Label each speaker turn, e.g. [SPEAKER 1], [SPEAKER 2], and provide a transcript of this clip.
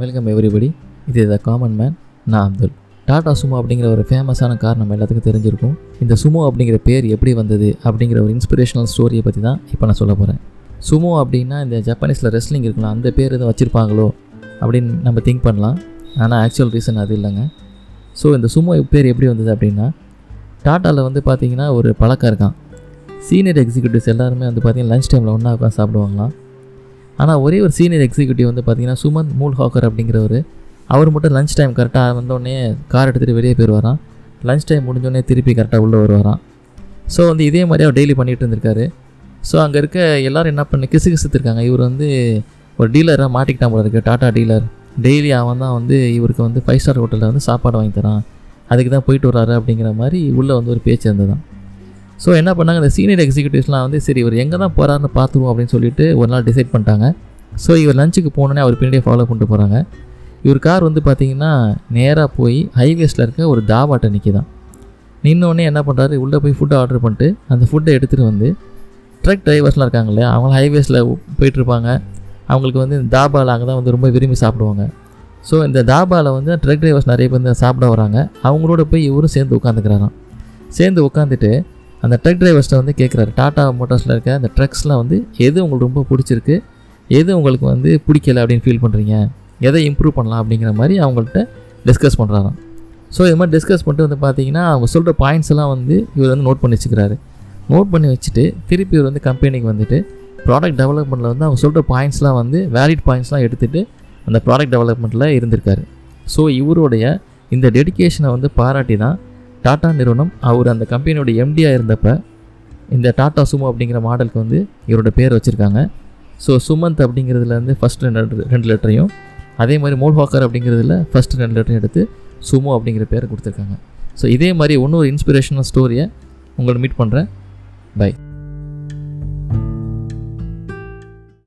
[SPEAKER 1] Welcome everybody இது the common man நான் Abdul. Tata Sumo அப்படிங்கிற ஒரு ஃபேமஸான கார் நம்ம எல்லாத்துக்கும் தெரிஞ்சிருக்கும். இந்த சுமோ அப்படிங்கிற பேர் எப்படி வந்தது அப்படிங்கிற ஒரு இன்ஸ்பிரேஷனல் ஸ்டோரியை பற்றி தான் இப்போ நான் சொல்ல போகிறேன் சுமோ அப்படின்னா இந்த ஜப்பானீஸில் ரெஸ்லிங் இருக்கலாம் அந்த பேர் எதுவும் வச்சுருப்பாங்களோ அப்படின்னு நம்ம திங்க் பண்ணலாம். ஆனால் ஆக்சுவல் ரீசன் அது இல்லைங்க. ஸோ இந்த சுமோ பேர் எப்படி வந்தது அப்படின்னா டாட்டாவில் வந்து பார்த்தீங்கன்னா ஒரு பழக்கம் இருக்கான். சீனியர் எக்ஸிக்யூட்டிவ்ஸ் எல்லாருமே வந்து பார்த்தீங்கன்னா லஞ்ச் டைமில் ஒன்றா உட்காந்து சாப்பிடுவாங்களாம். ஆனால் ஒரே ஒரு சீனியர் எக்ஸிக்யூட்டிவ் வந்து பார்த்தீங்கன்னா சுமந்த் மூல் ஹாக்கர் அப்படிங்கிறவர். அவர் மட்டும் லஞ்ச் டைம் கரெக்டாக வந்தோடனே கார் எடுத்துகிட்டு வெளியே போயிடுவாராம் லஞ்ச் டைம் முடிஞ்சோடனே திருப்பி கரெக்டாக உள்ளே வருவாராம். ஸோ வந்து இதே மாதிரி அவர் டெய்லி பண்ணிகிட்டு இருந்திருக்காரு. ஸோ அங்கே இருக்க எல்லோரும் என்ன பண்ணி கிசு கிசுத்துருக்காங்க இவர் வந்து ஒரு டீலராக மாட்டிக்கிட்டான் போல இருக்குது டாட்டா டீலர் டெய்லி அவன் தான் வந்து இவருக்கு வந்து ஃபைவ் ஸ்டார் ஹோட்டலில் வந்து சாப்பாடு வாங்கி தரான். அதுக்கு தான் போயிட்டு வர்றாரு அப்படிங்கிற மாதிரி உள்ளே வந்து ஒரு பேச்சு இருந்ததான் ஸோ என்ன பண்ணாங்க? இந்த சீனியர் எக்ஸிக்யூட்டிவ்ஸ்லாம் வந்து சரி இவர் எங்கே தான் போகிறாருன்னு பார்த்துருவோம் அப்படின்னு சொல்லிட்டு ஒரு நாள் டிசைட் பண்ணிட்டாங்க. ஸோ இவர் லஞ்சுக்கு போனோன்னே அவர் பின்னாடியே ஃபாலோ பண்ணிட்டு போகிறாங்க இவர் கார் வந்து பார்த்தீங்கன்னா நேராக போய் ஹைவேஸில் இருக்க ஒரு தாபாட்டை நிற்கிதான் நின்னோடனே என்ன பண்ணுறாரு உள்ளே போய் ஃபுட்டை ஆர்டர் பண்ணிட்டு அந்த ஃபுட்டை எடுத்துகிட்டு வந்து ட்ரக் டிரைவர்ஸ்லாம் இருக்காங்க இல்லையா? அவங்க ஹைவேஸில் போயிட்டுருப்பாங்க. அவங்களுக்கு வந்து இந்த தாபாவில் அங்கே தான் வந்து ரொம்ப விரும்பி சாப்பிடுவாங்க. ஸோ இந்த தாபாவில் வந்து ட்ரக் டிரைவர்ஸ் நிறைய பேர் வந்து சாப்பிட வராங்க. அவங்களோட போய் இவரும் சேர்ந்து உட்காந்துக்கிறாராம் சேர்ந்து உட்காந்துட்டு அந்த ட்ரக் டிரைவர்ஸ்ட்டை வந்து கேட்குறாரு டாட்டா மோட்டார்ஸில் இருக்க அந்த ட்ரக்ஸ்லாம் வந்து எது உங்களுக்கு ரொம்ப பிடிச்சிருக்கு? எது உங்களுக்கு வந்து பிடிக்கல அப்படின்னு ஃபீல் பண்ணுறீங்க எதை இம்ப்ரூவ் பண்ணலாம்? அப்படிங்கிற மாதிரி அவங்கள்ட்ட டிஸ்கஸ் பண்ணுறாராம் ஸோ இது மாதிரி டிஸ்கஸ் பண்ணிட்டு வந்து பார்த்தீங்கன்னா அவங்க சொல்கிற பாயிண்ட்ஸ் எல்லாம் வந்து இவர் வந்து நோட் பண்ணி வச்சுக்கிறாரு. நோட் பண்ணி வச்சுட்டு திருப்பி இவர் வந்து கம்பெனிக்கு வந்துட்டு ப்ராடக்ட் டெவலப்மெண்ட்டில் வந்து அவங்க சொல்கிற பாயிண்ட்ஸ்லாம் வந்து வேலிட் பாயிண்ட்ஸ்லாம் எடுத்துகிட்டு அந்த ப்ராடக்ட் டெவலப்மெண்ட்டில் இருந்திருக்காரு. ஸோ இவருடைய இந்த டெடிகேஷனை வந்து பாராட்டி தான் டாட்டா நிறுவனம் அவர் அந்த கம்பெனியோட எம்டியாக இருந்தப்ப இந்த டாட்டா சுமோ அப்படிங்கிற மாடலுக்கு வந்து இவரோட பேர் வச்சுருக்காங்க. ஸோ சுமந்த் அப்படிங்கிறதுலேருந்து ஃபஸ்ட் ரெண்டு ரெண்டு லெட்டரையும் அதே மாதிரி மோல்ஹாக்கர் அப்படிங்கிறதுல ஃபஸ்ட் ரெண்டு லெட்டரையும் எடுத்து சுமோ அப்படிங்கிற பேரை கொடுத்துருக்காங்க. ஸோ இதே மாதிரி இன்னொரு இன்ஸ்பிரேஷனல் ஸ்டோரியை உங்களை மீட் பண்ணுறேன் பை